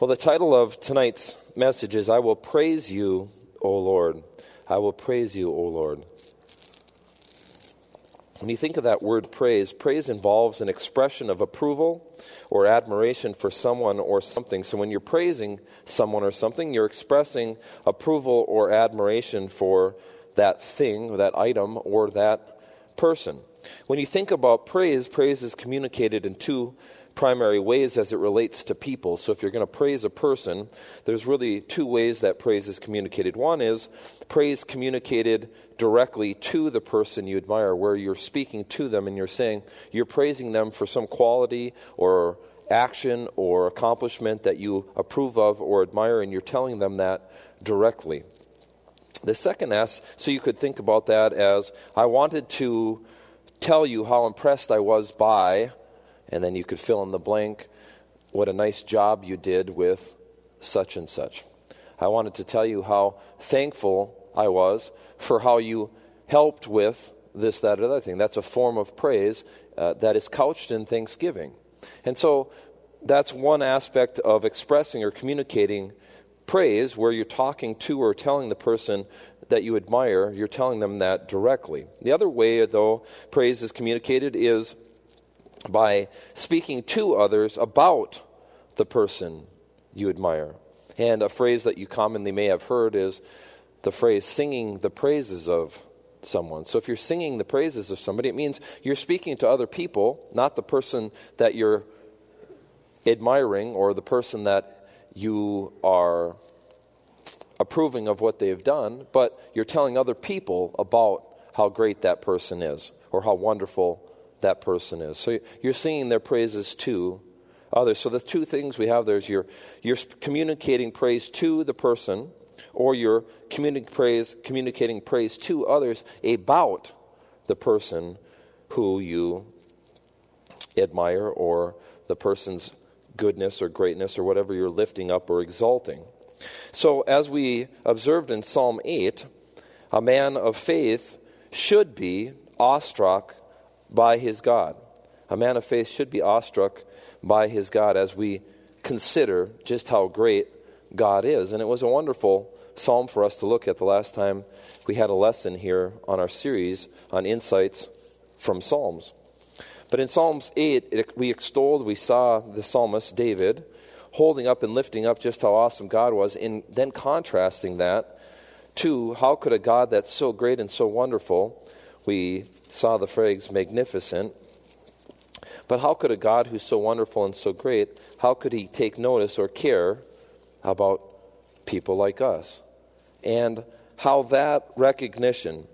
Well, the title of tonight's message is I Will Praise You, O Lord. I will praise you, O Lord. When you think of that word praise, praise involves an expression of approval or admiration for someone or something. So when you're praising someone or something, you're expressing approval or admiration for that thing, that item, or that person. When you think about praise, praise is communicated in two primary ways as it relates to people. So if you're going to praise a person, there's really two ways that praise is communicated. One is praise communicated directly to the person you admire, where you're speaking to them and you're saying you're praising them for some quality or action or accomplishment that you approve of or admire, and you're telling them that directly. The second S, so you could think about that as I wanted to tell you how impressed I was by and then you could fill in the blank what a nice job you did with such and such. I wanted to tell you how thankful I was for how you helped with this, that, or other thing. That's a form of praise uh, that is couched in thanksgiving. And so that's one aspect of expressing or communicating praise where you're talking to or telling the person that you admire, you're telling them that directly. The other way, though, praise is communicated is by speaking to others about the person you admire. And a phrase that you commonly may have heard is the phrase singing the praises of someone. So if you're singing the praises of somebody, it means you're speaking to other people, not the person that you're admiring or the person that you are approving of what they've done, but you're telling other people about how great that person is or how wonderful that person is. So you're singing their praises to others. So the two things we have there is you're, you're communicating praise to the person, or you're communi- praise, communicating praise to others about the person who you admire, or the person's goodness or greatness, or whatever you're lifting up or exalting. So, as we observed in Psalm 8, a man of faith should be awestruck by his God. A man of faith should be awestruck by his God as we consider just how great God is. And it was a wonderful psalm for us to look at the last time we had a lesson here on our series on insights from Psalms. But in Psalms 8, it, we extolled, we saw the psalmist David holding up and lifting up just how awesome God was, and then contrasting that to how could a God that's so great and so wonderful, we saw the phrase magnificent. But how could a God who's so wonderful and so great, how could he take notice or care about people like us? And how that recognition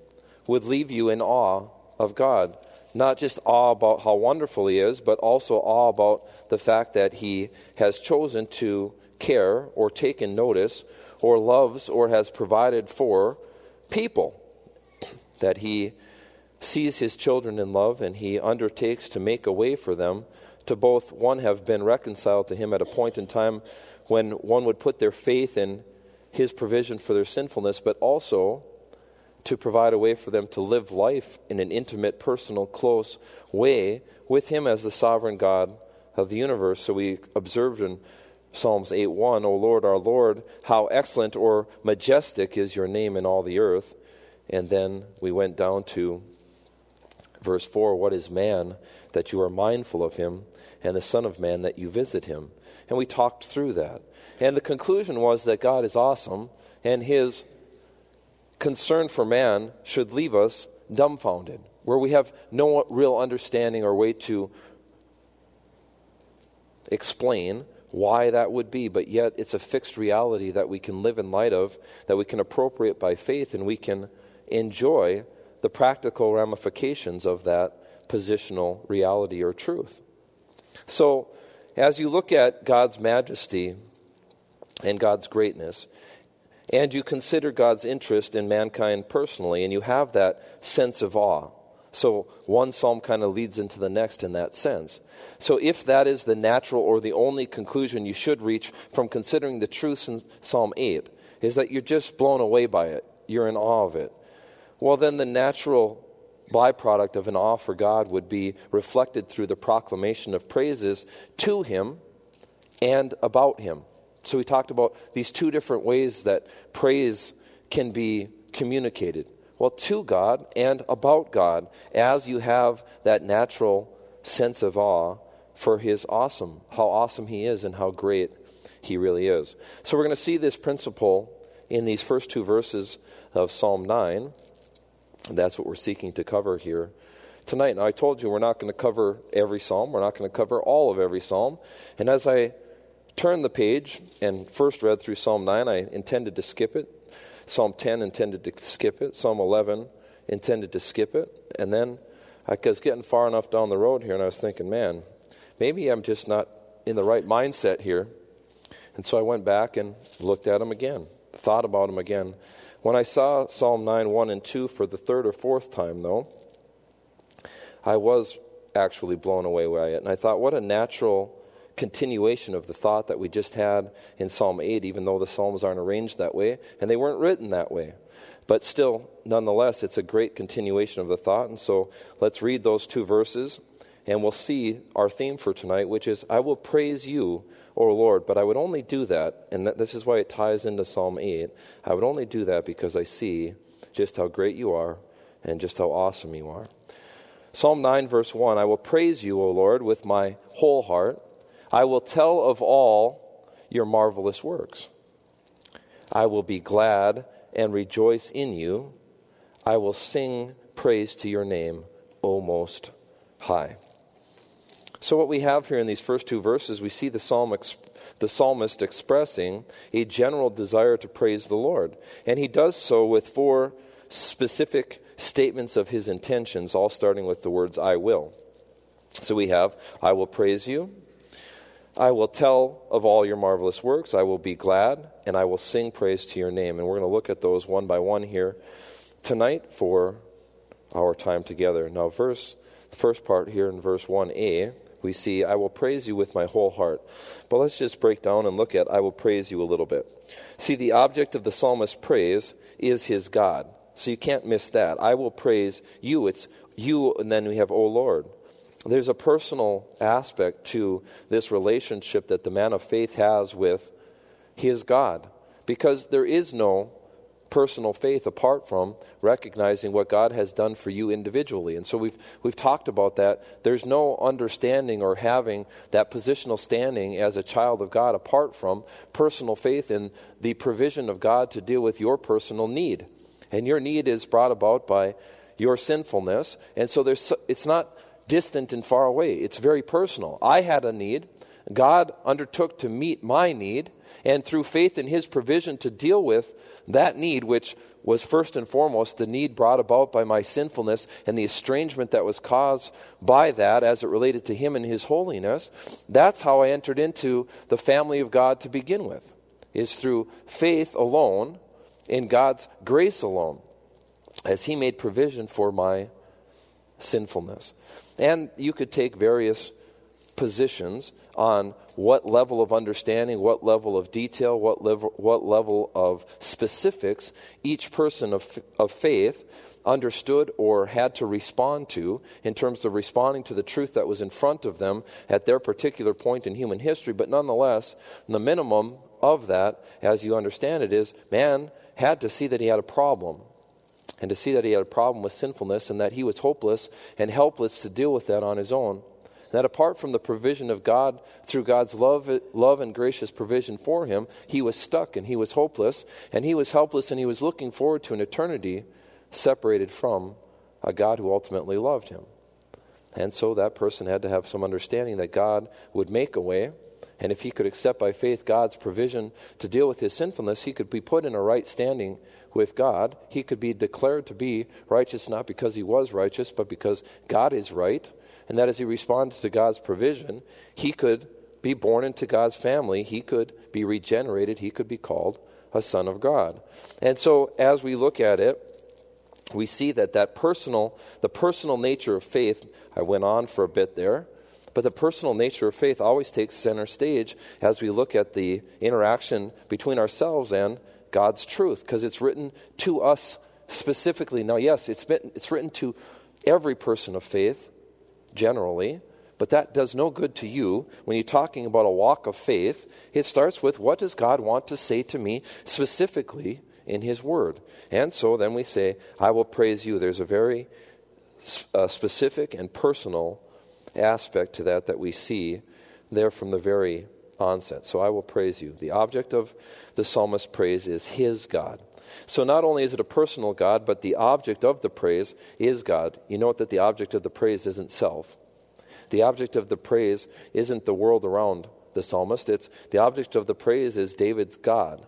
would leave you in awe of God. Not just awe about how wonderful he is, but also awe about the fact that he has chosen to care or taken notice or loves or has provided for people. That he sees his children in love and he undertakes to make a way for them to both, one, have been reconciled to him at a point in time when one would put their faith in his provision for their sinfulness, but also to provide a way for them to live life in an intimate, personal, close way with him as the sovereign God of the universe. So we observed in Psalms 8 1, O Lord, our Lord, how excellent or majestic is your name in all the earth. And then we went down to Verse 4 What is man that you are mindful of him, and the Son of Man that you visit him? And we talked through that. And the conclusion was that God is awesome, and his concern for man should leave us dumbfounded, where we have no real understanding or way to explain why that would be, but yet it's a fixed reality that we can live in light of, that we can appropriate by faith, and we can enjoy the practical ramifications of that positional reality or truth. So, as you look at God's majesty and God's greatness, and you consider God's interest in mankind personally, and you have that sense of awe. So, one psalm kind of leads into the next in that sense. So, if that is the natural or the only conclusion you should reach from considering the truths in Psalm 8, is that you're just blown away by it, you're in awe of it well, then the natural byproduct of an awe for God would be reflected through the proclamation of praises to Him and about Him. So we talked about these two different ways that praise can be communicated. Well, to God and about God, as you have that natural sense of awe for His awesome, how awesome He is, and how great He really is. So we're going to see this principle in these first two verses of Psalm 9. That's what we're seeking to cover here tonight. Now, I told you we're not going to cover every psalm, we're not going to cover all of every psalm. And as I turned the page and first read through Psalm 9, I intended to skip it. Psalm 10 intended to skip it. Psalm 11 intended to skip it. And then I was getting far enough down the road here, and I was thinking, man, maybe I'm just not in the right mindset here. And so I went back and looked at them again, thought about them again. When I saw Psalm 9, 1 and 2 for the third or fourth time, though, I was actually blown away by it. And I thought, what a natural continuation of the thought that we just had in Psalm 8, even though the Psalms aren't arranged that way, and they weren't written that way. But still, nonetheless, it's a great continuation of the thought. And so let's read those two verses, and we'll see our theme for tonight, which is I will praise you, O Lord. But I would only do that, and this is why it ties into Psalm 8. I would only do that because I see just how great you are and just how awesome you are. Psalm 9, verse 1 I will praise you, O Lord, with my whole heart. I will tell of all your marvelous works. I will be glad and rejoice in you. I will sing praise to your name, O Most High. So, what we have here in these first two verses, we see the, psalm the psalmist expressing a general desire to praise the Lord. And he does so with four specific statements of his intentions, all starting with the words, I will. So we have, I will praise you. I will tell of all your marvelous works. I will be glad, and I will sing praise to your name. And we're going to look at those one by one here tonight for our time together. Now, verse, the first part here in verse 1a, we see, I will praise you with my whole heart. But let's just break down and look at, I will praise you a little bit. See, the object of the psalmist's praise is his God. So you can't miss that. I will praise you. It's you, and then we have, O Lord. There's a personal aspect to this relationship that the man of faith has with his God because there is no personal faith apart from recognizing what God has done for you individually. And so we've we've talked about that. There's no understanding or having that positional standing as a child of God apart from personal faith in the provision of God to deal with your personal need. And your need is brought about by your sinfulness. And so there's it's not distant and far away. It's very personal. I had a need. God undertook to meet my need, and through faith in His provision to deal with that need, which was first and foremost the need brought about by my sinfulness and the estrangement that was caused by that as it related to Him and His holiness, that's how I entered into the family of God to begin with, is through faith alone, in God's grace alone, as He made provision for my sinfulness. And you could take various positions on what level of understanding, what level of detail, what level, what level of specifics each person of, of faith understood or had to respond to in terms of responding to the truth that was in front of them at their particular point in human history. But nonetheless, the minimum of that, as you understand it, is man had to see that he had a problem and to see that he had a problem with sinfulness and that he was hopeless and helpless to deal with that on his own. That apart from the provision of God, through God's love, love and gracious provision for him, he was stuck and he was hopeless and he was helpless and he was looking forward to an eternity separated from a God who ultimately loved him. And so that person had to have some understanding that God would make a way. And if he could accept by faith God's provision to deal with his sinfulness, he could be put in a right standing with God. He could be declared to be righteous not because he was righteous, but because God is right. And that as he responded to God's provision, he could be born into God's family. He could be regenerated. He could be called a son of God. And so as we look at it, we see that that personal, the personal nature of faith, I went on for a bit there, but the personal nature of faith always takes center stage as we look at the interaction between ourselves and God's truth because it's written to us specifically. Now, yes, it's, been, it's written to every person of faith generally, But that does no good to you when you're talking about a walk of faith. It starts with what does God want to say to me specifically in His Word? And so then we say, I will praise you. There's a very uh, specific and personal aspect to that that we see there from the very onset. So I will praise you. The object of the psalmist's praise is his God. So not only is it a personal God, but the object of the praise is God. You note that the object of the praise isn't self. The object of the praise isn't the world around the psalmist. It's the object of the praise is David's God.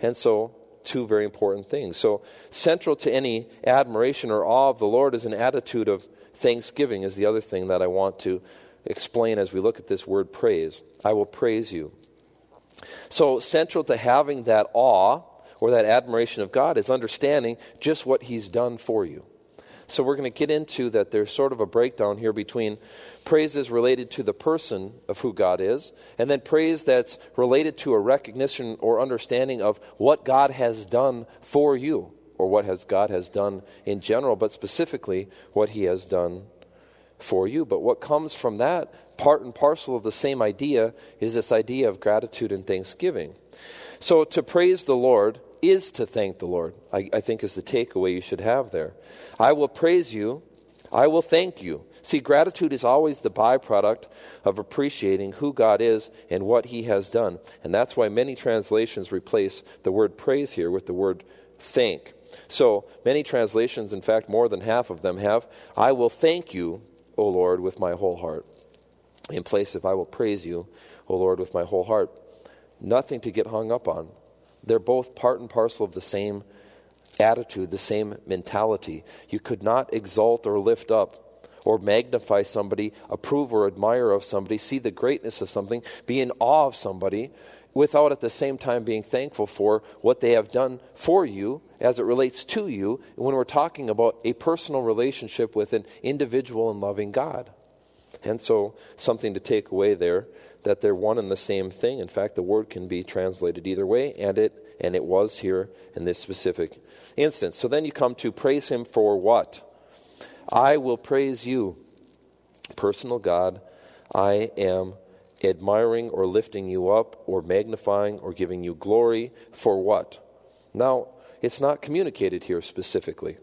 And so two very important things. So central to any admiration or awe of the Lord is an attitude of thanksgiving is the other thing that I want to explain as we look at this word praise. I will praise you. So central to having that awe or that admiration of God is understanding just what he's done for you. So we're going to get into that there's sort of a breakdown here between praises related to the person of who God is, and then praise that's related to a recognition or understanding of what God has done for you, or what has God has done in general, but specifically what He has done for you. But what comes from that, part and parcel of the same idea, is this idea of gratitude and thanksgiving. So to praise the Lord is to thank the Lord, I, I think is the takeaway you should have there. I will praise you, I will thank you. See, gratitude is always the byproduct of appreciating who God is and what He has done. And that's why many translations replace the word praise here with the word thank. So, many translations, in fact, more than half of them have, I will thank you, O Lord, with my whole heart. In place of, I will praise you, O Lord, with my whole heart. Nothing to get hung up on. They're both part and parcel of the same attitude, the same mentality. You could not exalt or lift up or magnify somebody, approve or admire of somebody, see the greatness of something, be in awe of somebody, without at the same time being thankful for what they have done for you as it relates to you when we're talking about a personal relationship with an individual and loving God. And so, something to take away there that they're one and the same thing. In fact, the word can be translated either way, and it and it was here in this specific instance. So then you come to praise him for what? I will praise you, personal God. I am admiring or lifting you up or magnifying or giving you glory for what? Now, it's not communicated here specifically.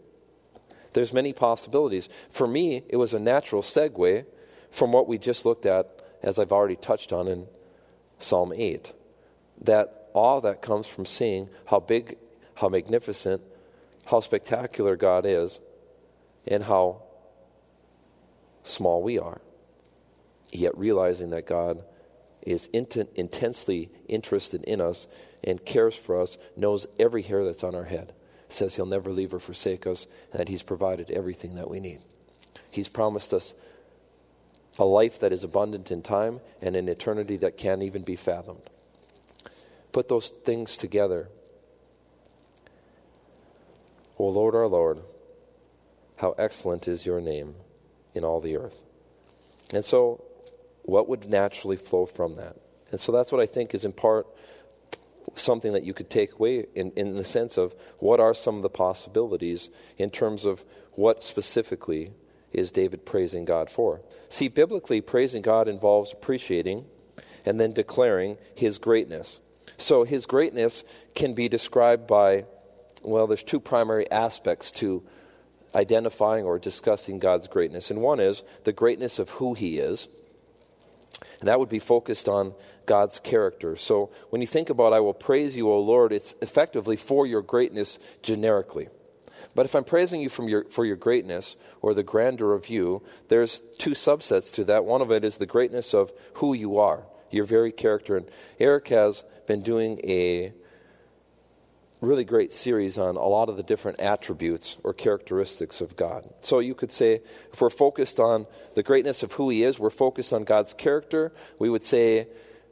There's many possibilities. For me, it was a natural segue from what we just looked at as I've already touched on in Psalm 8. That awe that comes from seeing how big, how magnificent, how spectacular God is, and how small we are. Yet realizing that God is int- intensely interested in us and cares for us, knows every hair that's on our head, says He'll never leave or forsake us, and that He's provided everything that we need. He's promised us a life that is abundant in time and an eternity that can't even be fathomed. Put those things together. O Lord, our Lord, how excellent is your name in all the earth. And so, what would naturally flow from that? And so, that's what I think is in part something that you could take away in, in the sense of what are some of the possibilities in terms of what specifically is David praising God for? See, biblically, praising God involves appreciating and then declaring his greatness. So, his greatness can be described by, well, there's two primary aspects to identifying or discussing God's greatness. And one is the greatness of who he is, and that would be focused on God's character. So, when you think about, I will praise you, O Lord, it's effectively for your greatness generically. But if I'm praising you from your, for your greatness or the grandeur of you, there's two subsets to that. One of it is the greatness of who you are, your very character. And Eric has been doing a really great series on a lot of the different attributes or characteristics of God. So you could say, if we're focused on the greatness of who He is, we're focused on God's character. We would say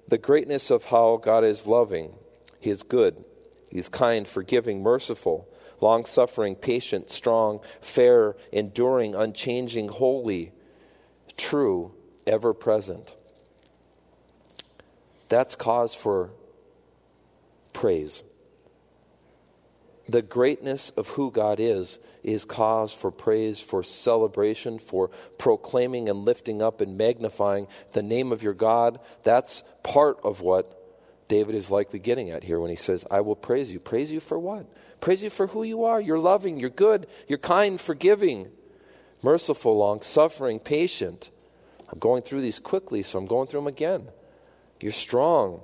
the greatness of how God is loving, He is good, He's kind, forgiving, merciful long suffering, patient, strong, fair, enduring, unchanging, holy, true, ever present. That's cause for praise. the greatness of who God is is cause for praise, for celebration, for proclaiming and lifting up and magnifying the name of your God. That's part of what David is likely getting at here when he says, I will praise you. Praise you for what? Praise you for who you are. You're loving, you're good, you're kind, forgiving, merciful, long suffering, patient. I'm going through these quickly, so I'm going through them again. You're strong.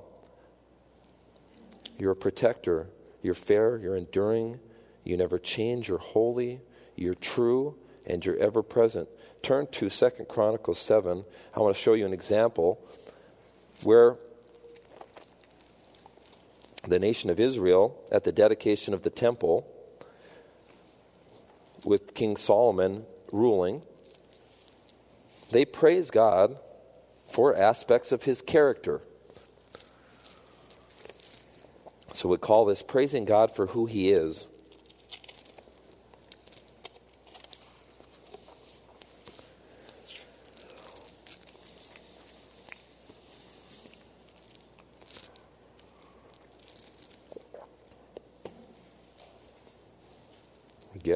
You're a protector. You're fair. You're enduring. You never change. You're holy. You're true. And you're ever present. Turn to Second Chronicles 7. I want to show you an example where the nation of Israel, at the dedication of the temple, with King Solomon ruling, they praise God for aspects of his character. So we call this praising God for who he is.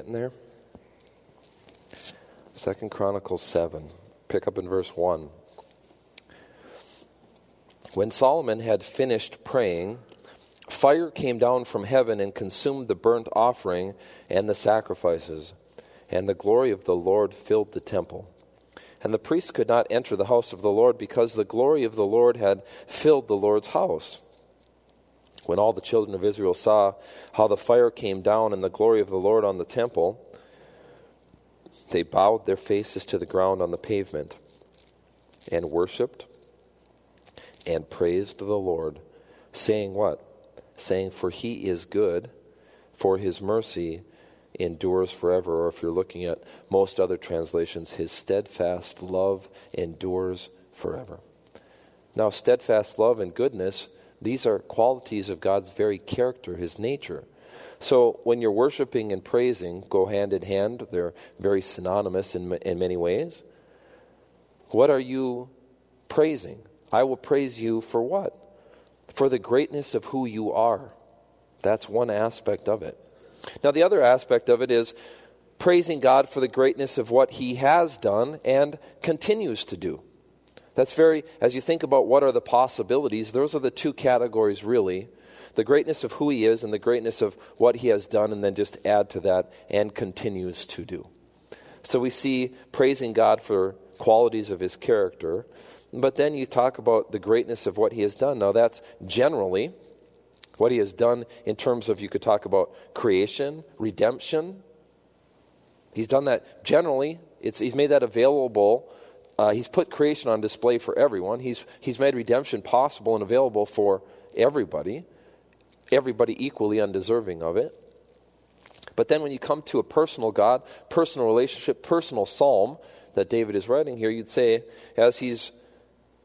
Getting there? Second Chronicles 7. Pick up in verse 1. When Solomon had finished praying, Fire came down from heaven and consumed the burnt offering and the sacrifices, and the glory of the Lord filled the temple. And the priests could not enter the house of the Lord because the glory of the Lord had filled the Lord's house. When all the children of Israel saw how the fire came down and the glory of the Lord on the temple, they bowed their faces to the ground on the pavement and worshiped and praised the Lord, saying, What? saying, For he is good, for his mercy endures forever. Or if you're looking at most other translations, his steadfast love endures forever. Now, steadfast love and goodness, these are qualities of God's very character, his nature. So when you're worshiping and praising, go hand in hand. They're very synonymous in, in many ways. What are you praising? I will praise you for what? for the greatness of who you are. That's one aspect of it. Now, the other aspect of it is praising God for the greatness of what He has done and continues to do. That's very, as you think about what are the possibilities, those are the two categories really the greatness of who He is and the greatness of what He has done, and then just add to that and continues to do. So we see praising God for qualities of His character, but then you talk about the greatness of what he has done. Now, that's generally what he has done in terms of you could talk about creation, redemption. He's done that generally. It's, he's made that available. Uh, he's put creation on display for everyone. He's, he's made redemption possible and available for everybody, everybody equally undeserving of it. But then when you come to a personal God, personal relationship, personal psalm that David is writing here, you'd say, as he's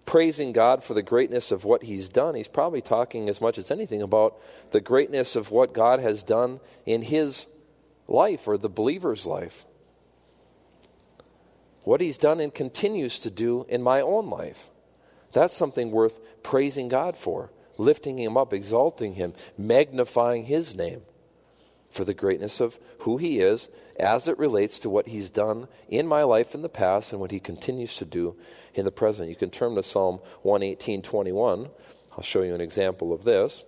praising God for the greatness of what He's done, he's probably talking as much as anything about the greatness of what God has done in his life or the believer's life. What He's done and continues to do in my own life. That's something worth praising God for, lifting Him up, exalting Him, magnifying His name for the greatness of who He is as it relates to what He's done in my life in the past and what He continues to do in the present. You can turn to Psalm 118 21. I'll show you an example of this.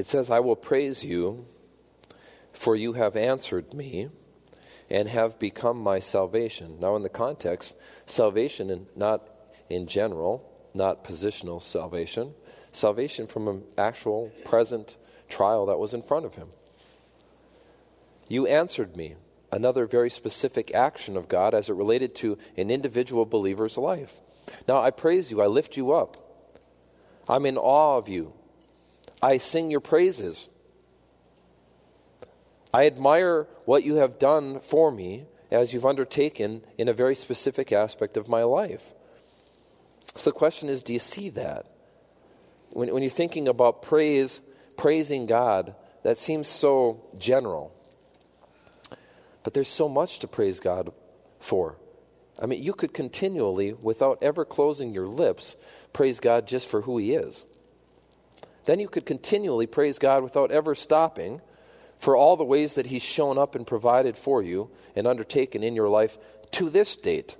It says, I will praise you, for you have answered me and have become my salvation. Now, in the context, salvation, and not in general, not positional salvation, salvation from an actual present trial that was in front of him. You answered me, another very specific action of God as it related to an individual believer's life. Now, I praise you, I lift you up. I'm in awe of you. I sing your praises. I admire what you have done for me as you've undertaken in a very specific aspect of my life. So the question is do you see that? when, when you're thinking about praise, praising God, that seems so general. But there's so much to praise God for. I mean, you could continually, without ever closing your lips, praise God just for who He is. Then you could continually praise God without ever stopping for all the ways that He's shown up and provided for you and undertaken in your life to this date.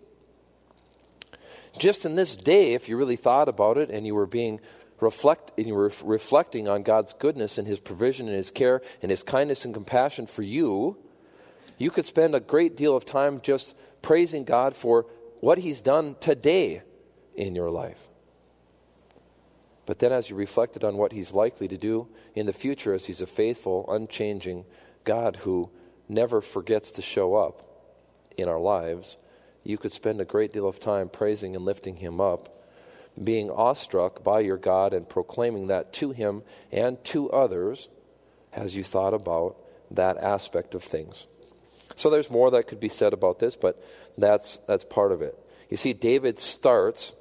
Just in this day, if you really thought about it and you were being reflect, and you were reflecting on God's goodness and His provision and His care and His kindness and compassion for you, you could spend a great deal of time just praising God for what He's done today in your life. But then, as you reflected on what He's likely to do in the future, as He's a faithful, unchanging God who never forgets to show up in our lives, you could spend a great deal of time praising and lifting Him up, being awestruck by your God and proclaiming that to Him and to others as you thought about that aspect of things. So there's more that could be said about this, but that's, that's part of it. You see, David starts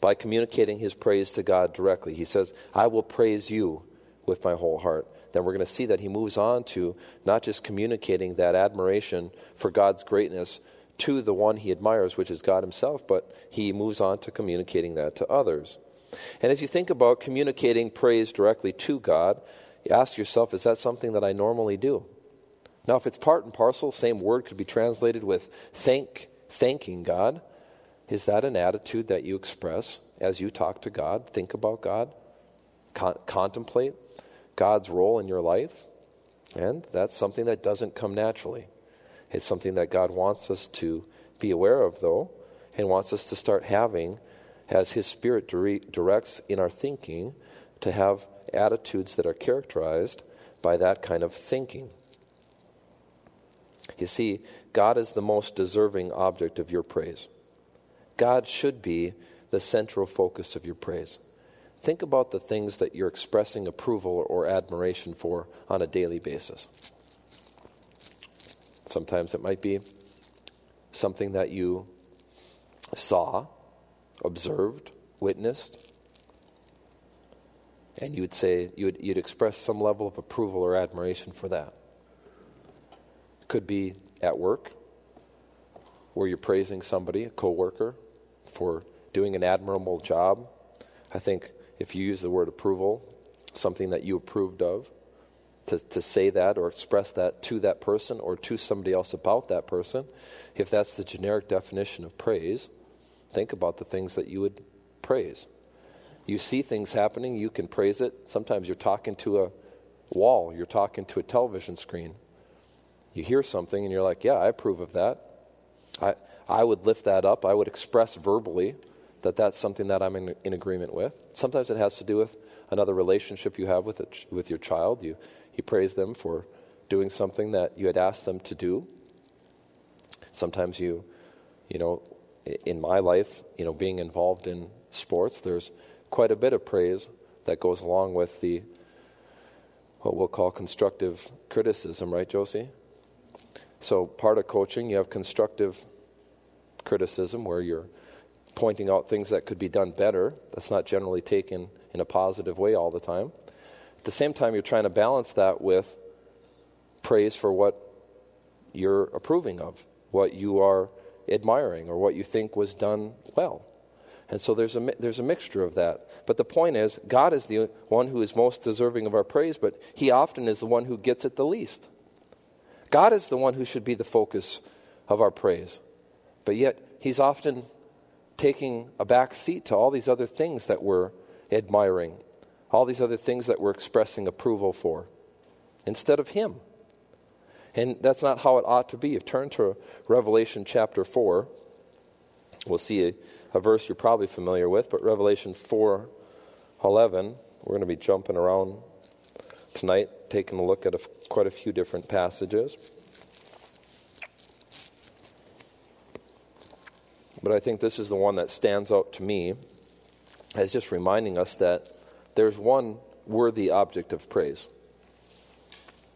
by communicating his praise to God directly. He says, I will praise you with my whole heart. Then we're going to see that he moves on to not just communicating that admiration for God's greatness to the one he admires, which is God himself, but he moves on to communicating that to others. And as you think about communicating praise directly to God, you ask yourself, is that something that I normally do? Now, if it's part and parcel, same word could be translated with thank, thanking God. Is that an attitude that you express as you talk to God, think about God, con- contemplate God's role in your life? And that's something that doesn't come naturally. It's something that God wants us to be aware of, though, and wants us to start having as His Spirit dire- directs in our thinking to have attitudes that are characterized by that kind of thinking. You see, God is the most deserving object of your praise. God should be the central focus of your praise. Think about the things that you're expressing approval or admiration for on a daily basis. Sometimes it might be something that you saw, observed, witnessed, and you would say, you would, you'd express some level of approval or admiration for that. It Could be at work, where you're praising somebody, a coworker, for doing an admirable job. I think if you use the word approval, something that you approved of, to, to say that or express that to that person or to somebody else about that person, if that's the generic definition of praise, think about the things that you would praise. You see things happening, you can praise it. Sometimes you're talking to a wall, you're talking to a television screen you hear something and you're like, yeah, I approve of that. I, I would lift that up. I would express verbally that that's something that I'm in, in agreement with. Sometimes it has to do with another relationship you have with, it, with your child. You, you praise them for doing something that you had asked them to do. Sometimes you, you know, in my life, you know, being involved in sports, there's quite a bit of praise that goes along with the what we'll call constructive criticism, right, Josie? So, part of coaching, you have constructive criticism where you're pointing out things that could be done better. That's not generally taken in a positive way all the time. At the same time, you're trying to balance that with praise for what you're approving of, what you are admiring, or what you think was done well. And so there's a, there's a mixture of that. But the point is, God is the one who is most deserving of our praise, but He often is the one who gets it the least. God is the one who should be the focus of our praise. But yet, He's often taking a back seat to all these other things that we're admiring, all these other things that we're expressing approval for, instead of Him. And that's not how it ought to be. If turn to Revelation chapter 4, we'll see a, a verse you're probably familiar with, but Revelation 4 11, we're going to be jumping around tonight, taking a look at a, quite a few different passages. But I think this is the one that stands out to me as just reminding us that there's one worthy object of praise.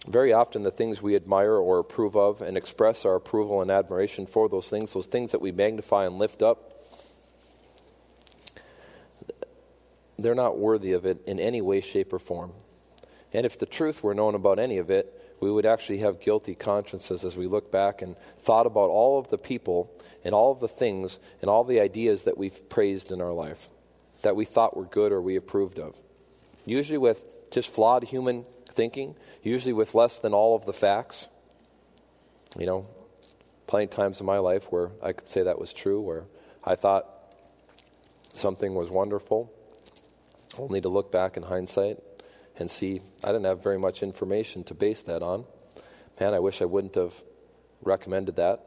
Very often, the things we admire or approve of and express our approval and admiration for those things, those things that we magnify and lift up, they're not worthy of it in any way, shape, or form. And if the truth were known about any of it, we would actually have guilty consciences as we look back and thought about all of the people and all of the things and all the ideas that we've praised in our life that we thought were good or we approved of. Usually with just flawed human thinking, usually with less than all of the facts. You know, plenty of times in my life where I could say that was true, where I thought something was wonderful, only to look back in hindsight and see I didn't have very much information to base that on. Man, I wish I wouldn't have recommended that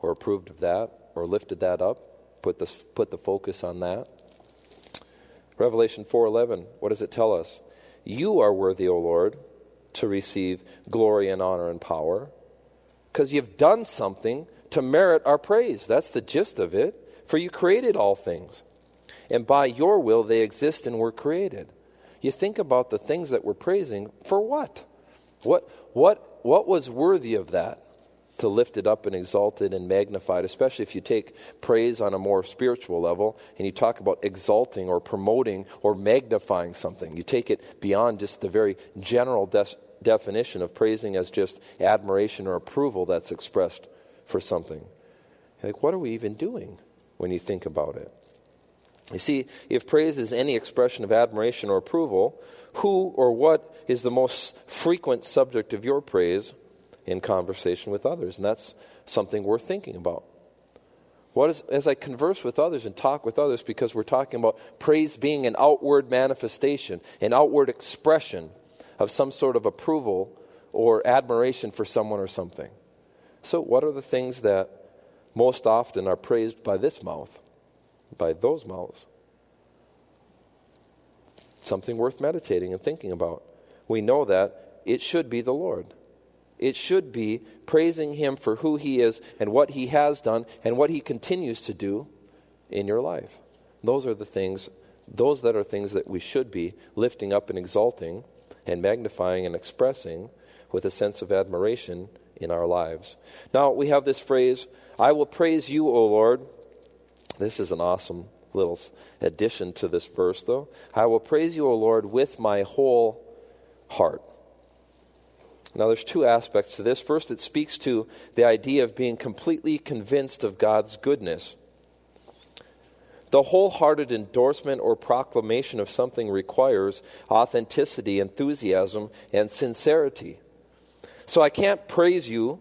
or approved of that or lifted that up, put, this, put the focus on that. Revelation 4:11, what does it tell us? You are worthy, O Lord, to receive glory and honor and power because you've done something to merit our praise. That's the gist of it. For you created all things, and by your will they exist and were created. You think about the things that we're praising for what? What what what was worthy of that? To lift it up and exalt it and magnify it, especially if you take praise on a more spiritual level and you talk about exalting or promoting or magnifying something. You take it beyond just the very general des- definition of praising as just admiration or approval that's expressed for something. Like, what are we even doing when you think about it? You see, if praise is any expression of admiration or approval, who or what is the most frequent subject of your praise in conversation with others? And that's something worth thinking about. What is, as I converse with others and talk with others, because we're talking about praise being an outward manifestation, an outward expression of some sort of approval or admiration for someone or something. So, what are the things that most often are praised by this mouth? By those mouths. Something worth meditating and thinking about. We know that it should be the Lord. It should be praising Him for who He is and what He has done and what He continues to do in your life. Those are the things, those that are things that we should be lifting up and exalting and magnifying and expressing with a sense of admiration in our lives. Now, we have this phrase, I will praise you, O Lord, this is an awesome little addition to this verse, though. I will praise you, O Lord, with my whole heart. Now, there's two aspects to this. First, it speaks to the idea of being completely convinced of God's goodness. The wholehearted endorsement or proclamation of something requires authenticity, enthusiasm, and sincerity. So I can't praise you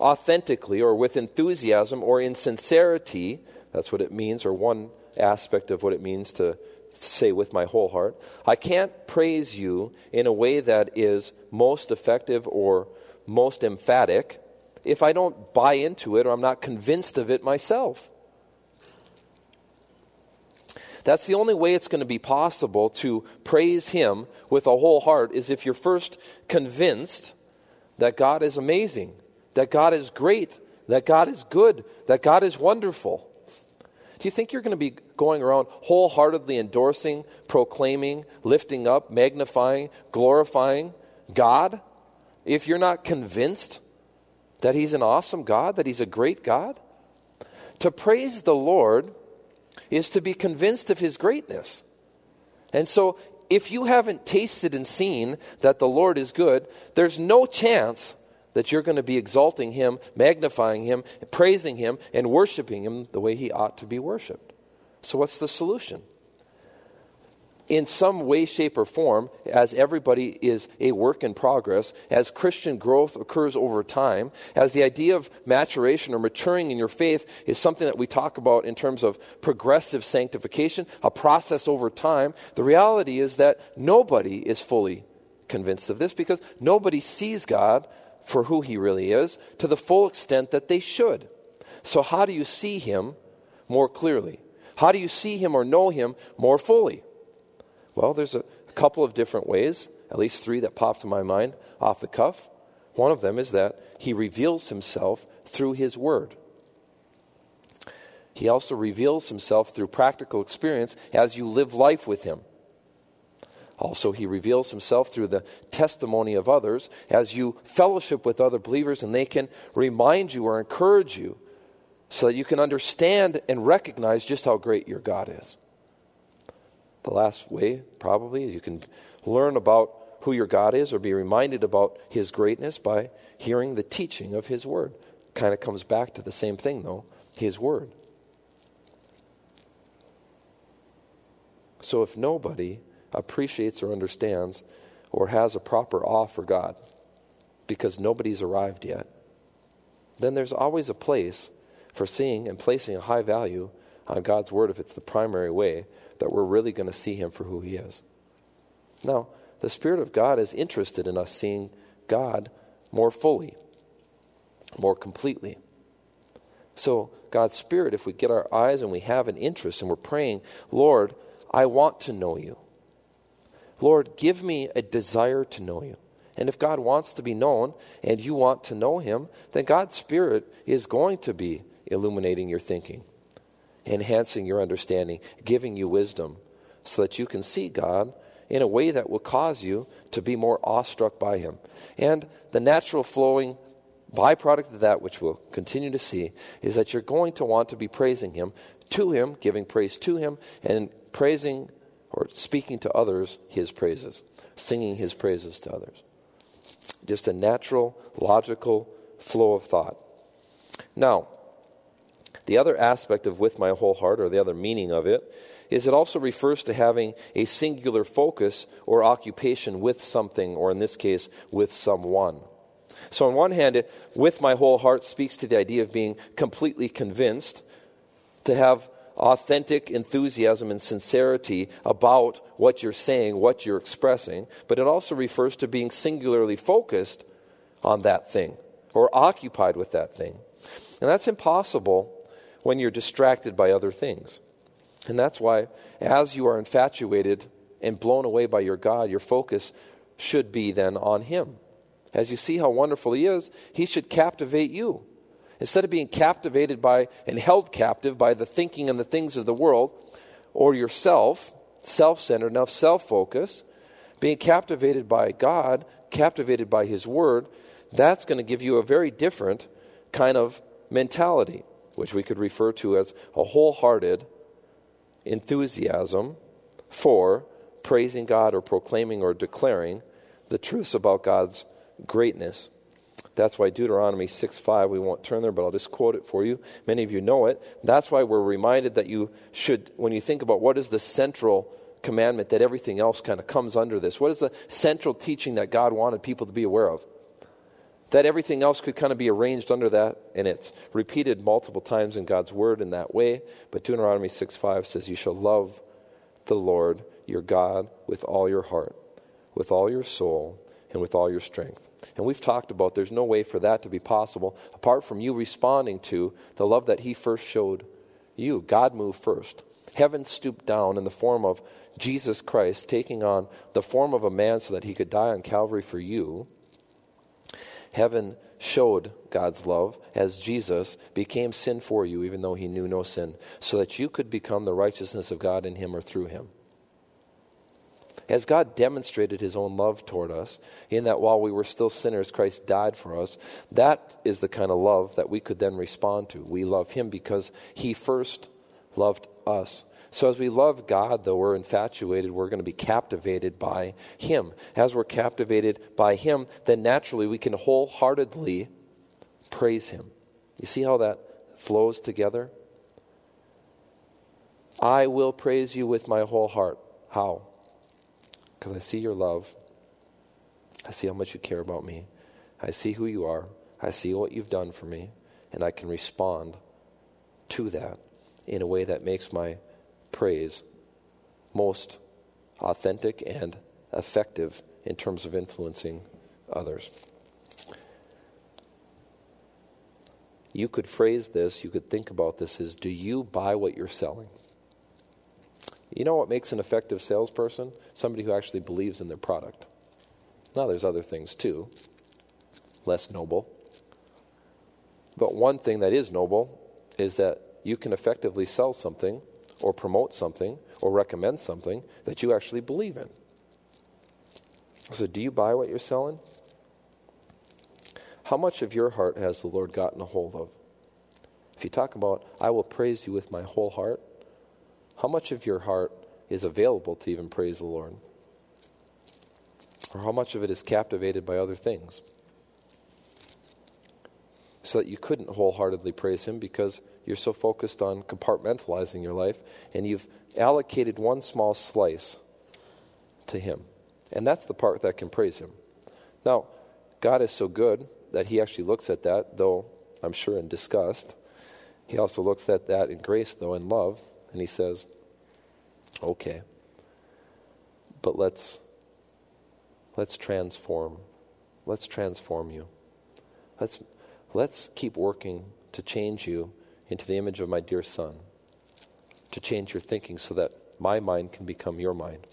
authentically or with enthusiasm or in sincerity. That's what it means, or one aspect of what it means to say with my whole heart. I can't praise you in a way that is most effective or most emphatic if I don't buy into it or I'm not convinced of it myself. That's the only way it's going to be possible to praise Him with a whole heart is if you're first convinced that God is amazing that God is great, that God is good, that God is wonderful. Do you think you're going to be going around wholeheartedly endorsing, proclaiming, lifting up, magnifying, glorifying God if you're not convinced that He's an awesome God, that He's a great God? To praise the Lord is to be convinced of His greatness. And so, if you haven't tasted and seen that the Lord is good, there's no chance that you're going to be exalting him, magnifying him, praising him, and worshiping him the way he ought to be worshiped. So, what's the solution? In some way, shape, or form, as everybody is a work in progress, as Christian growth occurs over time, as the idea of maturation or maturing in your faith is something that we talk about in terms of progressive sanctification, a process over time, the reality is that nobody is fully convinced of this because nobody sees God for who he really is to the full extent that they should. So, how do you see him more clearly? How do you see him or know him more fully? Well, there's a couple of different ways, at least three that pop to my mind off the cuff. One of them is that he reveals himself through his word. He also reveals himself through practical experience as you live life with him. Also, he reveals himself through the testimony of others as you fellowship with other believers and they can remind you or encourage you so that you can understand and recognize just how great your God is. The last way, probably, you can learn about who your God is or be reminded about his greatness by hearing the teaching of his word. Kind of comes back to the same thing, though his word. So if nobody appreciates or understands or has a proper awe for God because nobody's arrived yet, then there's always a place for seeing and placing a high value on God's word if it's the primary way that we're really going to see him for who he is. Now, the Spirit of God is interested in us seeing God more fully, more completely. So, God's Spirit, if we get our eyes and we have an interest and we're praying, Lord, I want to know you. Lord, give me a desire to know you. And if God wants to be known and you want to know him, then God's Spirit is going to be illuminating your thinking, enhancing your understanding, giving you wisdom so that you can see God in a way that will cause you to be more awestruck by him. And the natural flowing byproduct of that, which we'll continue to see, is that you're going to want to be praising him, to him, giving praise to him, and praising or speaking to others his praises, singing his praises to others. Just a natural, logical flow of thought. Now, the other aspect of with my whole heart, or the other meaning of it, is it also refers to having a singular focus or occupation with something, or in this case, with someone. So, on one hand, it, with my whole heart speaks to the idea of being completely convinced, to have authentic enthusiasm and sincerity about what you're saying, what you're expressing, but it also refers to being singularly focused on that thing or occupied with that thing. And that's impossible when you're distracted by other things. And that's why, as you are infatuated and blown away by your God, your focus should be then on Him. As you see how wonderful He is, He should captivate you. Instead of being captivated by and held captive by the thinking and the things of the world or yourself, self centered, enough self focus, being captivated by God, captivated by His Word, that's going to give you a very different kind of mentality, which we could refer to as a wholehearted enthusiasm for praising God or proclaiming or declaring the truths about God's greatness. That's why Deuteronomy 6 5, we won't turn there, but I'll just quote it for you. Many of you know it. That's why we're reminded that you should, when you think about what is the central commandment, that everything else kind of comes under this. What is the central teaching that God wanted people to be aware of? That everything else could kind of be arranged under that, and it's repeated multiple times in God's word in that way. But Deuteronomy 6 5 says, You shall love the Lord your God with all your heart, with all your soul, and with all your strength. And we've talked about there's no way for that to be possible apart from you responding to the love that He first showed you. God moved first. Heaven stooped down in the form of Jesus Christ, taking on the form of a man so that He could die on Calvary for you. Heaven showed God's love as Jesus became sin for you, even though He knew no sin, so that you could become the righteousness of God in Him or through Him. As God demonstrated his own love toward us, in that while we were still sinners, Christ died for us, that is the kind of love that we could then respond to. We love him because he first loved us. So as we love God, though we're infatuated, we're going to be captivated by him. As we're captivated by him, then naturally we can wholeheartedly praise him. You see how that flows together? I will praise you with my whole heart. How? Because I see your love. I see how much you care about me. I see who you are. I see what you've done for me. And I can respond to that in a way that makes my praise most authentic and effective in terms of influencing others. You could phrase this, you could think about this as do you buy what you're selling? You know what makes an effective salesperson? Somebody who actually believes in their product. Now, there's other things too, less noble. But one thing that is noble is that you can effectively sell something or promote something or recommend something that you actually believe in. So, do you buy what you're selling? How much of your heart has the Lord gotten a hold of? If you talk about, I will praise you with my whole heart, how much of your heart is available to even praise the Lord? Or how much of it is captivated by other things? So that you couldn't wholeheartedly praise Him because you're so focused on compartmentalizing your life and you've allocated one small slice to Him. And that's the part that can praise Him. Now, God is so good that He actually looks at that, though I'm sure in disgust. He also looks at that in grace, though, in love, and He says, okay, but let's, let's transform. Let's transform you. Let's, let's keep working to change you into the image of my dear Son, to change your thinking so that my mind can become your mind.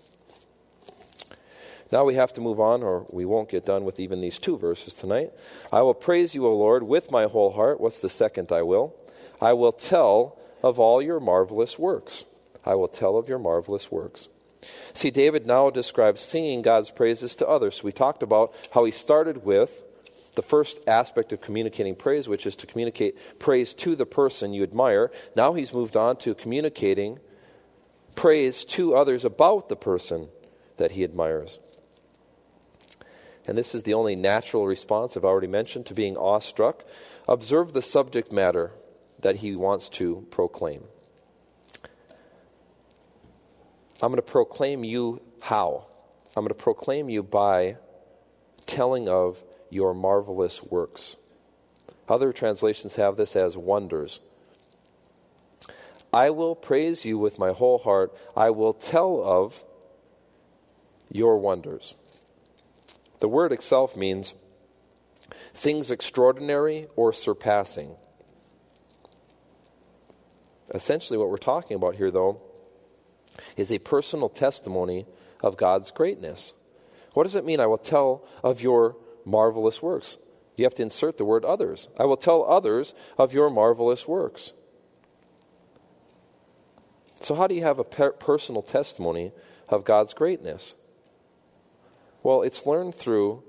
Now we have to move on, or we won't get done with even these two verses tonight. I will praise you, O Lord, with my whole heart. What's the second I will? I will tell of all your marvelous works. I will tell of your marvelous works. See, David now describes singing God's praises to others. So we talked about how he started with the first aspect of communicating praise, which is to communicate praise to the person you admire. Now he's moved on to communicating praise to others about the person that he admires. And this is the only natural response I've already mentioned to being awestruck. Observe the subject matter that he wants to proclaim. I'm going to proclaim you how? I'm going to proclaim you by telling of your marvelous works. Other translations have this as wonders. I will praise you with my whole heart. I will tell of your wonders. The word itself means things extraordinary or surpassing. Essentially, what we're talking about here, though, is a personal testimony of God's greatness. What does it mean? I will tell of your marvelous works. You have to insert the word others. I will tell others of your marvelous works. So, how do you have a per- personal testimony of God's greatness? Well, it's learned through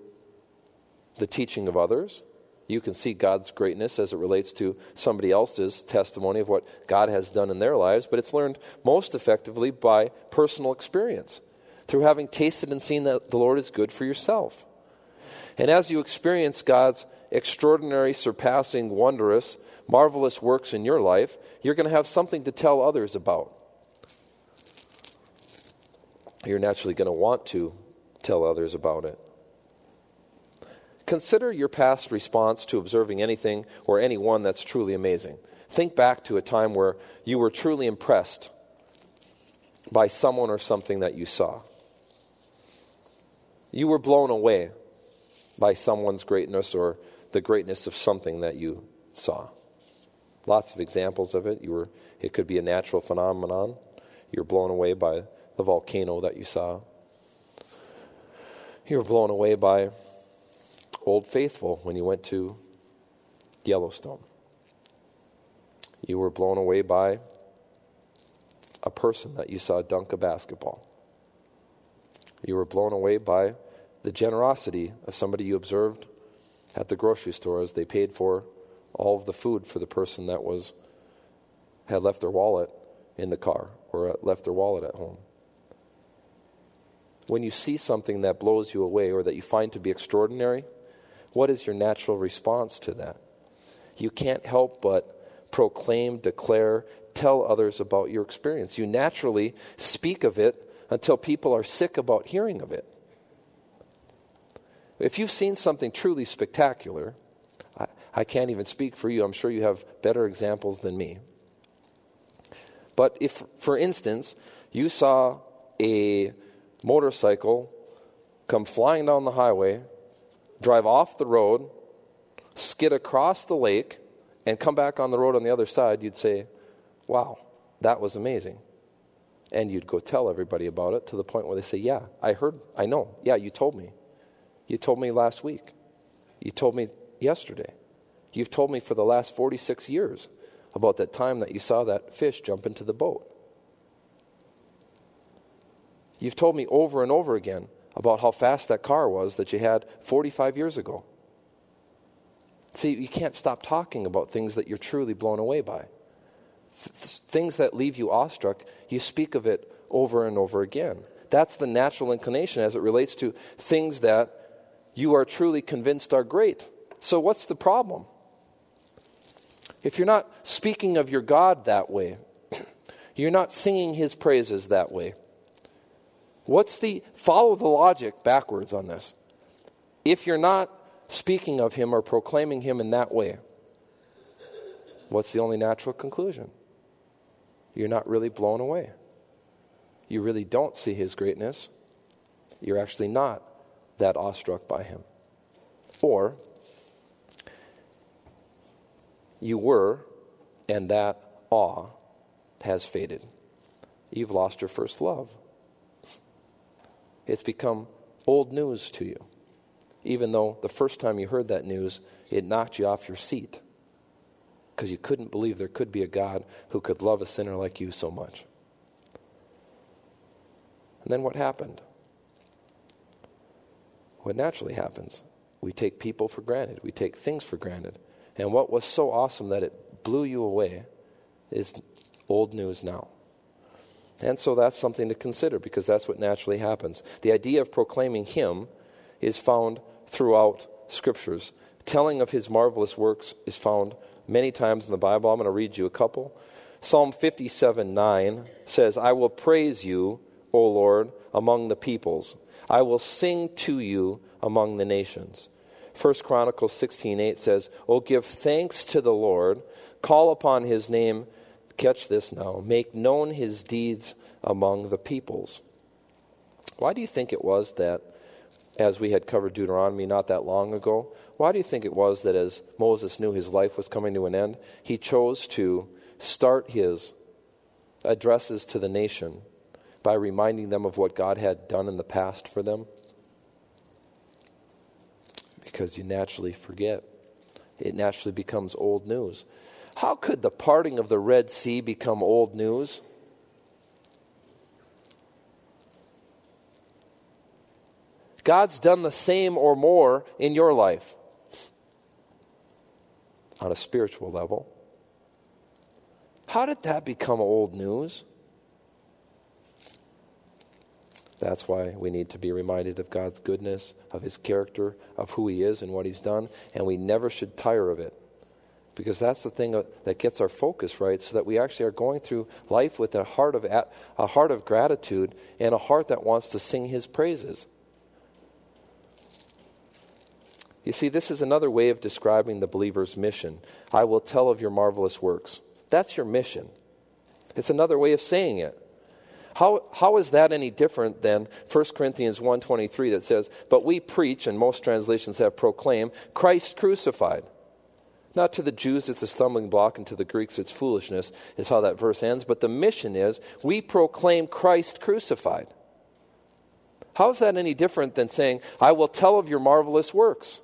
the teaching of others. You can see God's greatness as it relates to somebody else's testimony of what God has done in their lives, but it's learned most effectively by personal experience, through having tasted and seen that the Lord is good for yourself. And as you experience God's extraordinary, surpassing, wondrous, marvelous works in your life, you're going to have something to tell others about. You're naturally going to want to tell others about it. Consider your past response to observing anything or anyone that's truly amazing. Think back to a time where you were truly impressed by someone or something that you saw. You were blown away by someone's greatness or the greatness of something that you saw. Lots of examples of it. You were, it could be a natural phenomenon. You're blown away by the volcano that you saw. You were blown away by Old Faithful when you went to Yellowstone. You were blown away by a person that you saw dunk a basketball. You were blown away by the generosity of somebody you observed at the grocery store as they paid for all of the food for the person that was had left their wallet in the car or uh, left their wallet at home when you see something that blows you away or that you find to be extraordinary, what is your natural response to that? You can't help but proclaim, declare, tell others about your experience. You naturally speak of it until people are sick about hearing of it. If you've seen something truly spectacular, I, I can't even speak for you. I'm sure you have better examples than me. But if, for instance, you saw a motorcycle come flying down the highway, drive off the road, skid across the lake, and come back on the road on the other side, you'd say, Wow, that was amazing. And you'd go tell everybody about it to the point where they say, Yeah, I heard, I know. Yeah, you told me. You told me last week. You told me yesterday. You've told me for the last 46 years about that time that you saw that fish jump into the boat. You've told me over and over again about how fast that car was that you had 45 years ago. See, you can't stop talking about things that you're truly blown away by. Th- things that leave you awestruck, you speak of it over and over again. That's the natural inclination as it relates to things that you are truly convinced are great. So, what's the problem? If you're not speaking of your God that way, you're not singing his praises that way. What's the follow the logic backwards on this? If you're not speaking of him or proclaiming him in that way, what's the only natural conclusion? You're not really blown away. You really don't see his greatness. You're actually not that awestruck by him. Or you were, and that awe has faded. You've lost your first love. It's become old news to you, even though the first time you heard that news, it knocked you off your seat because you couldn't believe there could be a God who could love a sinner like you so much. And then what happened? What naturally happens? We take people for granted, we take things for granted. And what was so awesome that it blew you away is old news now. And so that's something to consider because that's what naturally happens. The idea of proclaiming Him is found throughout Scriptures. Telling of His marvelous works is found many times in the Bible. I'm going to read you a couple. Psalm 57 9 says, I will praise you, O Lord, among the peoples. I will sing to you among the nations. 1 Chronicles 16 8 says, Oh, give thanks to the Lord, call upon his name Catch this now. Make known his deeds among the peoples. Why do you think it was that, as we had covered Deuteronomy not that long ago, why do you think it was that as Moses knew his life was coming to an end, he chose to start his addresses to the nation by reminding them of what God had done in the past for them? Because you naturally forget. It naturally becomes old news. How could the parting of the Red Sea become old news? God's done the same or more in your life on a spiritual level. How did that become old news? That's why we need to be reminded of God's goodness, of His character, of who He is and what He's done, and we never should tire of it because that's the thing that gets our focus right? So that we actually are going through life with a heart of a heart of gratitude and a heart that wants to sing his praises. You see this is another way of describing the believer's mission. I will tell of your marvelous works. That's your mission. It's another way of saying it. How, how is that any different than 1 corinthians 1.23 that says but we preach and most translations have proclaimed christ crucified not to the Jews, it's a stumbling block, and to the Greeks, it's foolishness, is how that verse ends. But the mission is we proclaim Christ crucified. How is that any different than saying, I will tell of your marvelous works?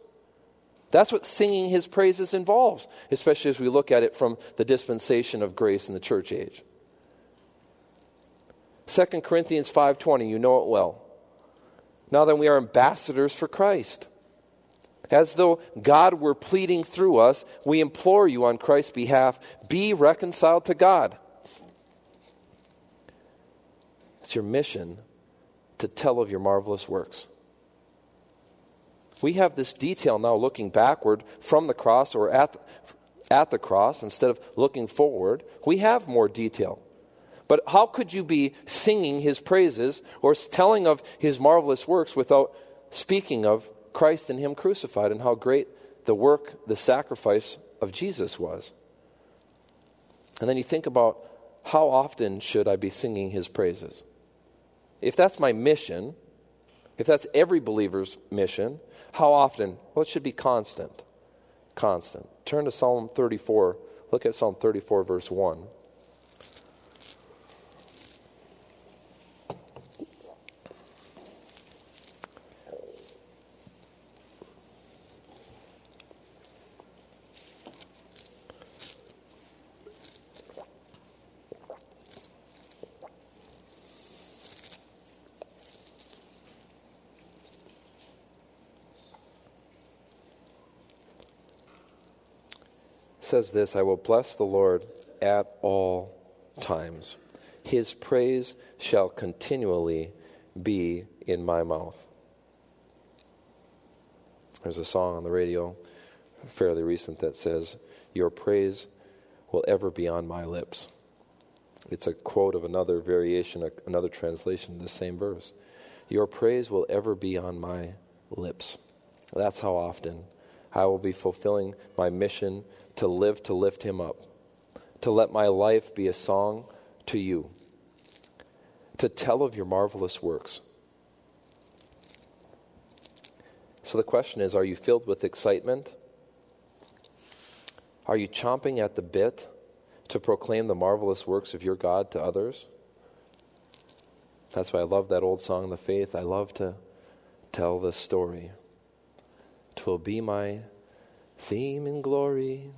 That's what singing his praises involves, especially as we look at it from the dispensation of grace in the church age. 2 Corinthians 5:20, you know it well. Now then we are ambassadors for Christ as though God were pleading through us, we implore you on Christ's behalf be reconciled to God. It's your mission to tell of your marvelous works. We have this detail now looking backward from the cross or at, at the cross instead of looking forward. We have more detail. But how could you be singing his praises or telling of his marvelous works without speaking of Christ and Him crucified and how great the work, the sacrifice of Jesus was. And then you think about how often should I be singing His praises? If that's my mission, if that's every believer's mission, how often? Well, it should be constant. Constant. Turn to Psalm 34. Look at Psalm 34, verse 1. Says this I will bless the Lord at all times. his praise shall continually be in my mouth. There's a song on the radio, fairly recent, that says, Your praise will ever be on my lips. It's a quote of another variation, another translation of the same verse. Your praise will ever be on my lips. That's how often I will be fulfilling my mission to live to lift him up, to let my life be a song to you, to tell of your marvelous works. So the question is are you filled with excitement? Are you chomping at the bit to proclaim the marvelous works of your God to others? That's why I love that old song, The Faith. I love to tell the story. Twill be my theme in glory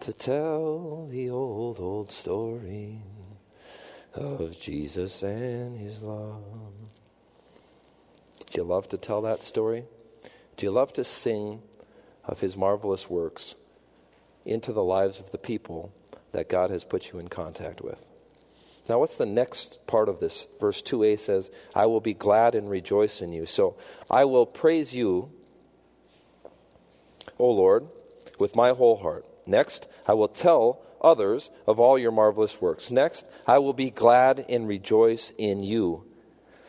to tell the old, old story of Jesus and his love. Do you love to tell that story? Do you love to sing of his marvelous works into the lives of the people that God has put you in contact with? Now, what's the next part of this? Verse 2a says, I will be glad and rejoice in you. So I will praise you, O Lord, with my whole heart. Next, I will tell others of all your marvelous works. Next, I will be glad and rejoice in you.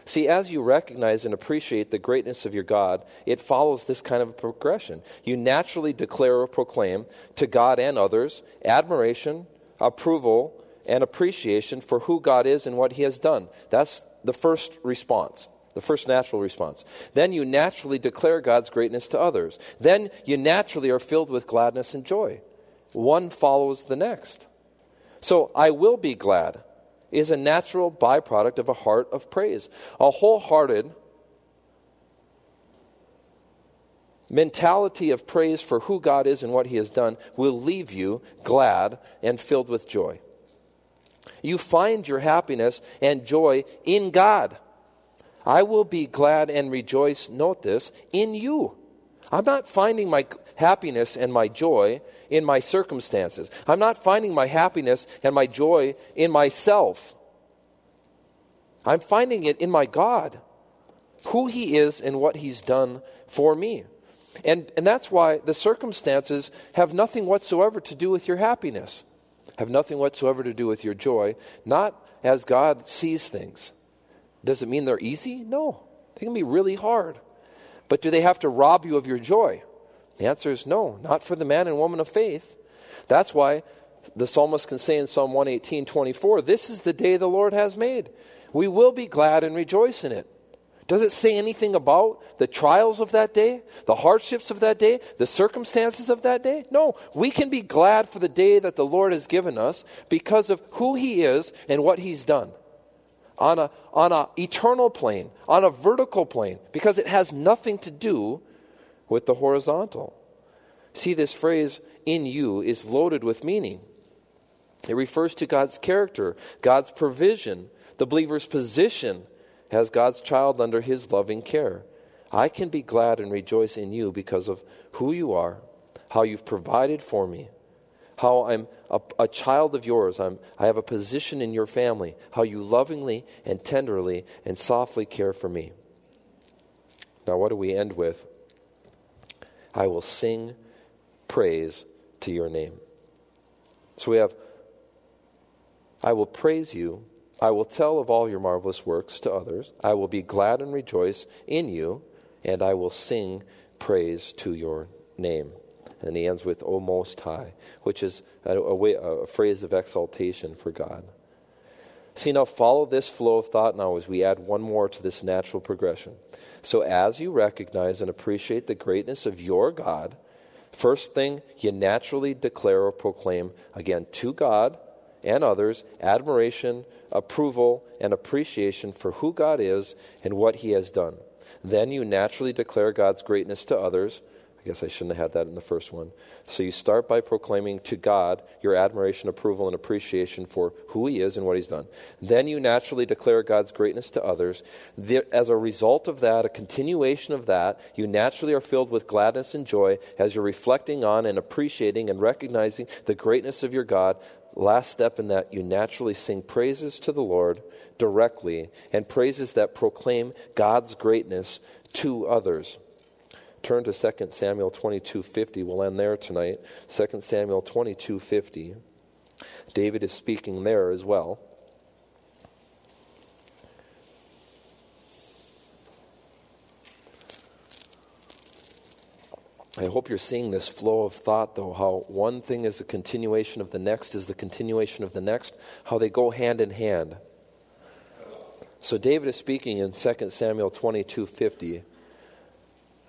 See, as you recognize and appreciate the greatness of your God, it follows this kind of progression. You naturally declare or proclaim to God and others admiration, approval, and appreciation for who God is and what He has done. That's the first response, the first natural response. Then you naturally declare God's greatness to others. Then you naturally are filled with gladness and joy. One follows the next. So, I will be glad is a natural byproduct of a heart of praise. A wholehearted mentality of praise for who God is and what He has done will leave you glad and filled with joy. You find your happiness and joy in God. I will be glad and rejoice, note this, in you. I'm not finding my happiness and my joy in my circumstances. I'm not finding my happiness and my joy in myself. I'm finding it in my God, who He is and what He's done for me. And, and that's why the circumstances have nothing whatsoever to do with your happiness have nothing whatsoever to do with your joy, not as God sees things. Does it mean they're easy? No. They can be really hard. But do they have to rob you of your joy? The answer is no, not for the man and woman of faith. That's why the psalmist can say in Psalm 118 24, This is the day the Lord has made. We will be glad and rejoice in it. Does it say anything about the trials of that day, the hardships of that day, the circumstances of that day? No. We can be glad for the day that the Lord has given us because of who He is and what He's done. On a on a eternal plane, on a vertical plane, because it has nothing to do with the horizontal. See, this phrase, in you, is loaded with meaning. It refers to God's character, God's provision, the believer's position, has God's child under his loving care. I can be glad and rejoice in you because of who you are, how you've provided for me, how I'm a, a, child of yours, I'm, I have a position in your family, how you lovingly and tenderly and softly care for me. Now, what do we end with? I will sing praise to your name. So we have, I will praise you I will tell of all your marvelous works to others. I will be glad and rejoice in you, and I will sing praise to your name. And he ends with, O Most High, which is a, a, way, a phrase of exaltation for God. See, now follow this flow of thought now as we add one more to this natural progression. So, as you recognize and appreciate the greatness of your God, first thing you naturally declare or proclaim again to God and others admiration, approval, and appreciation for who God is and what He has done. Then you naturally declare God's greatness to others. I guess I shouldn't have had that in the first one. So you start by proclaiming to God your admiration, approval, and appreciation for who He is and what He's done. Then you naturally declare God's greatness to others. As a result of that, a continuation of that, you naturally are filled with gladness and joy as you're reflecting on and appreciating and recognizing the greatness of your God last step in that, you naturally sing praises to the Lord directly and praises that proclaim God's greatness to others. Turn to 2 Samuel 22:50. We'll end there tonight. 2 Samuel 22:50. David is speaking there as well. I hope you're seeing this flow of thought, though, how one thing is a continuation of the next, is the continuation of the next, how they go hand in hand. So David is speaking in 2 Samuel 22:50.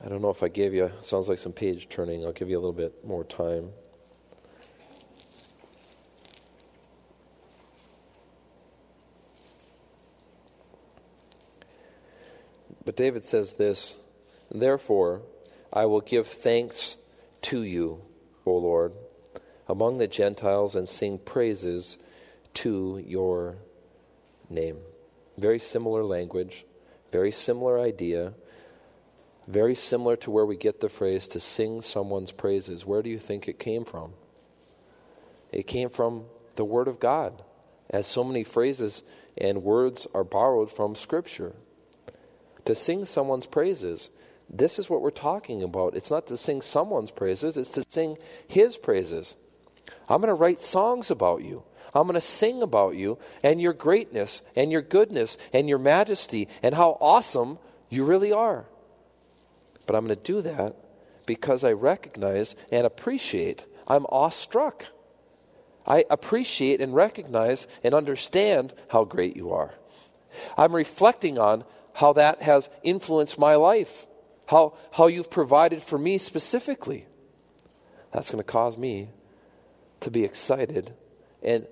I don't know if I gave you, sounds like some page turning. I'll give you a little bit more time. But David says this Therefore, I will give thanks to you, O Lord, among the Gentiles and sing praises to your name. Very similar language, very similar idea, very similar to where we get the phrase to sing someone's praises. Where do you think it came from? It came from the Word of God, as so many phrases and words are borrowed from Scripture. To sing someone's praises this is what we're talking about. It's not to sing someone's praises, it's to sing His praises. I'm going to write songs about you. I'm going to sing about you and your greatness and your goodness and your majesty and how awesome you really are. But I'm going to do that because I recognize and appreciate. I'm awestruck. I appreciate and recognize and understand how great you are. I'm reflecting on how that has influenced my life how, how you've provided for me specifically. That's going to cause me to be excited and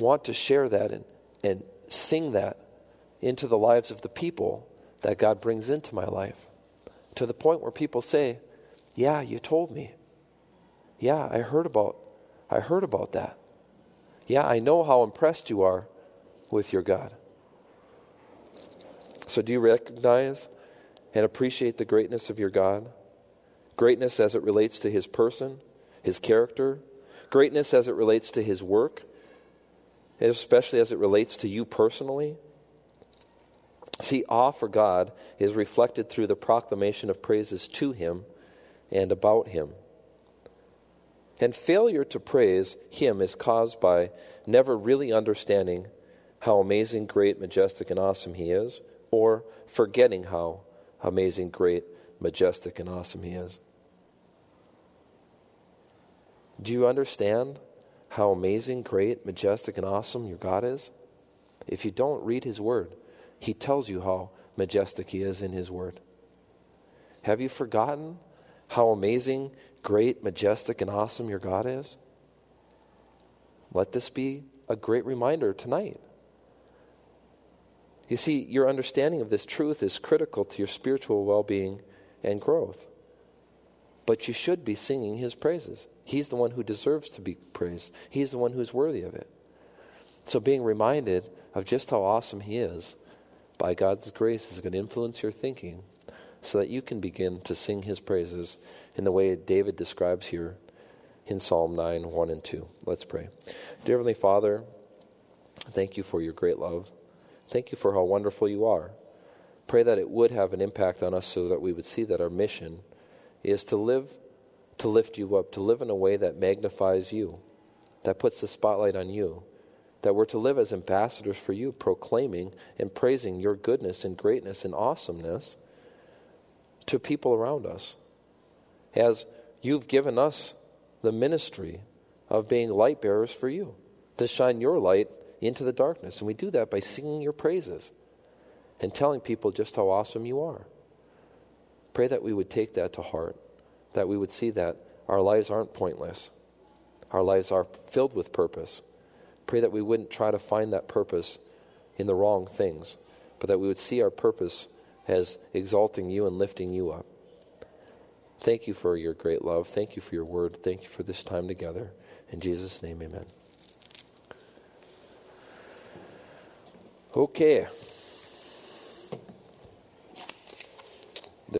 want to share that and, and sing that into the lives of the people that God brings into my life. To the point where people say, Yeah, you told me. Yeah, I heard about I heard about that. Yeah, I know how impressed you are with your God. So do you recognize and appreciate the greatness of your God. Greatness as it relates to his person, his character, greatness as it relates to his work, especially as it relates to you personally. See, awe for God is reflected through the proclamation of praises to him and about him. And failure to praise him is caused by never really understanding how amazing, great, majestic, and awesome he is, or forgetting how amazing, great, majestic, and awesome He is. Do you understand how amazing, great, majestic, and awesome your God is? If you don't read His Word, He tells you how majestic He is in His Word. Have you forgotten how amazing, great, majestic, and awesome your God is? Let this be a great reminder tonight. You see, your understanding of this truth is critical to your spiritual well being and growth. But you should be singing his praises. He's the one who deserves to be praised, he's the one who's worthy of it. So, being reminded of just how awesome he is by God's grace is going to influence your thinking so that you can begin to sing his praises in the way David describes here in Psalm 9 1 and 2. Let's pray. Dear Heavenly Father, thank you for your great love. Thank you for how wonderful you are. Pray that it would have an impact on us so that we would see that our mission is to live, to lift you up, to live in a way that magnifies you, that puts the spotlight on you, that we're to live as ambassadors for you, proclaiming and praising your goodness and greatness and awesomeness to people around us. As you've given us the ministry of being light bearers for you, to shine your light into the darkness. And we do that by singing your praises and telling people just how awesome you are. Pray that we would take that to heart, that we would see that our lives aren't pointless, our lives are filled with purpose. Pray that we wouldn't try to find that purpose in the wrong things, but that we would see our purpose as exalting you and lifting you up. Thank you for your great love. Thank you for your word. Thank you for this time together. In Jesus' name, amen. Okay.